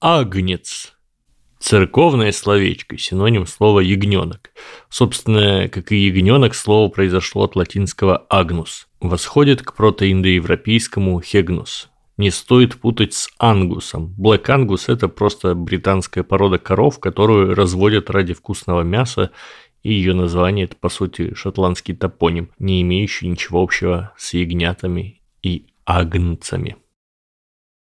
Агнец. Церковное словечко, синоним слова ягненок. Собственно, как и ягненок, слово произошло от латинского агнус. Восходит к протоиндоевропейскому хегнус. Не стоит путать с ангусом. Black Angus – это просто британская порода коров, которую разводят ради вкусного мяса, и ее название – это, по сути, шотландский топоним, не имеющий ничего общего с ягнятами и агнцами.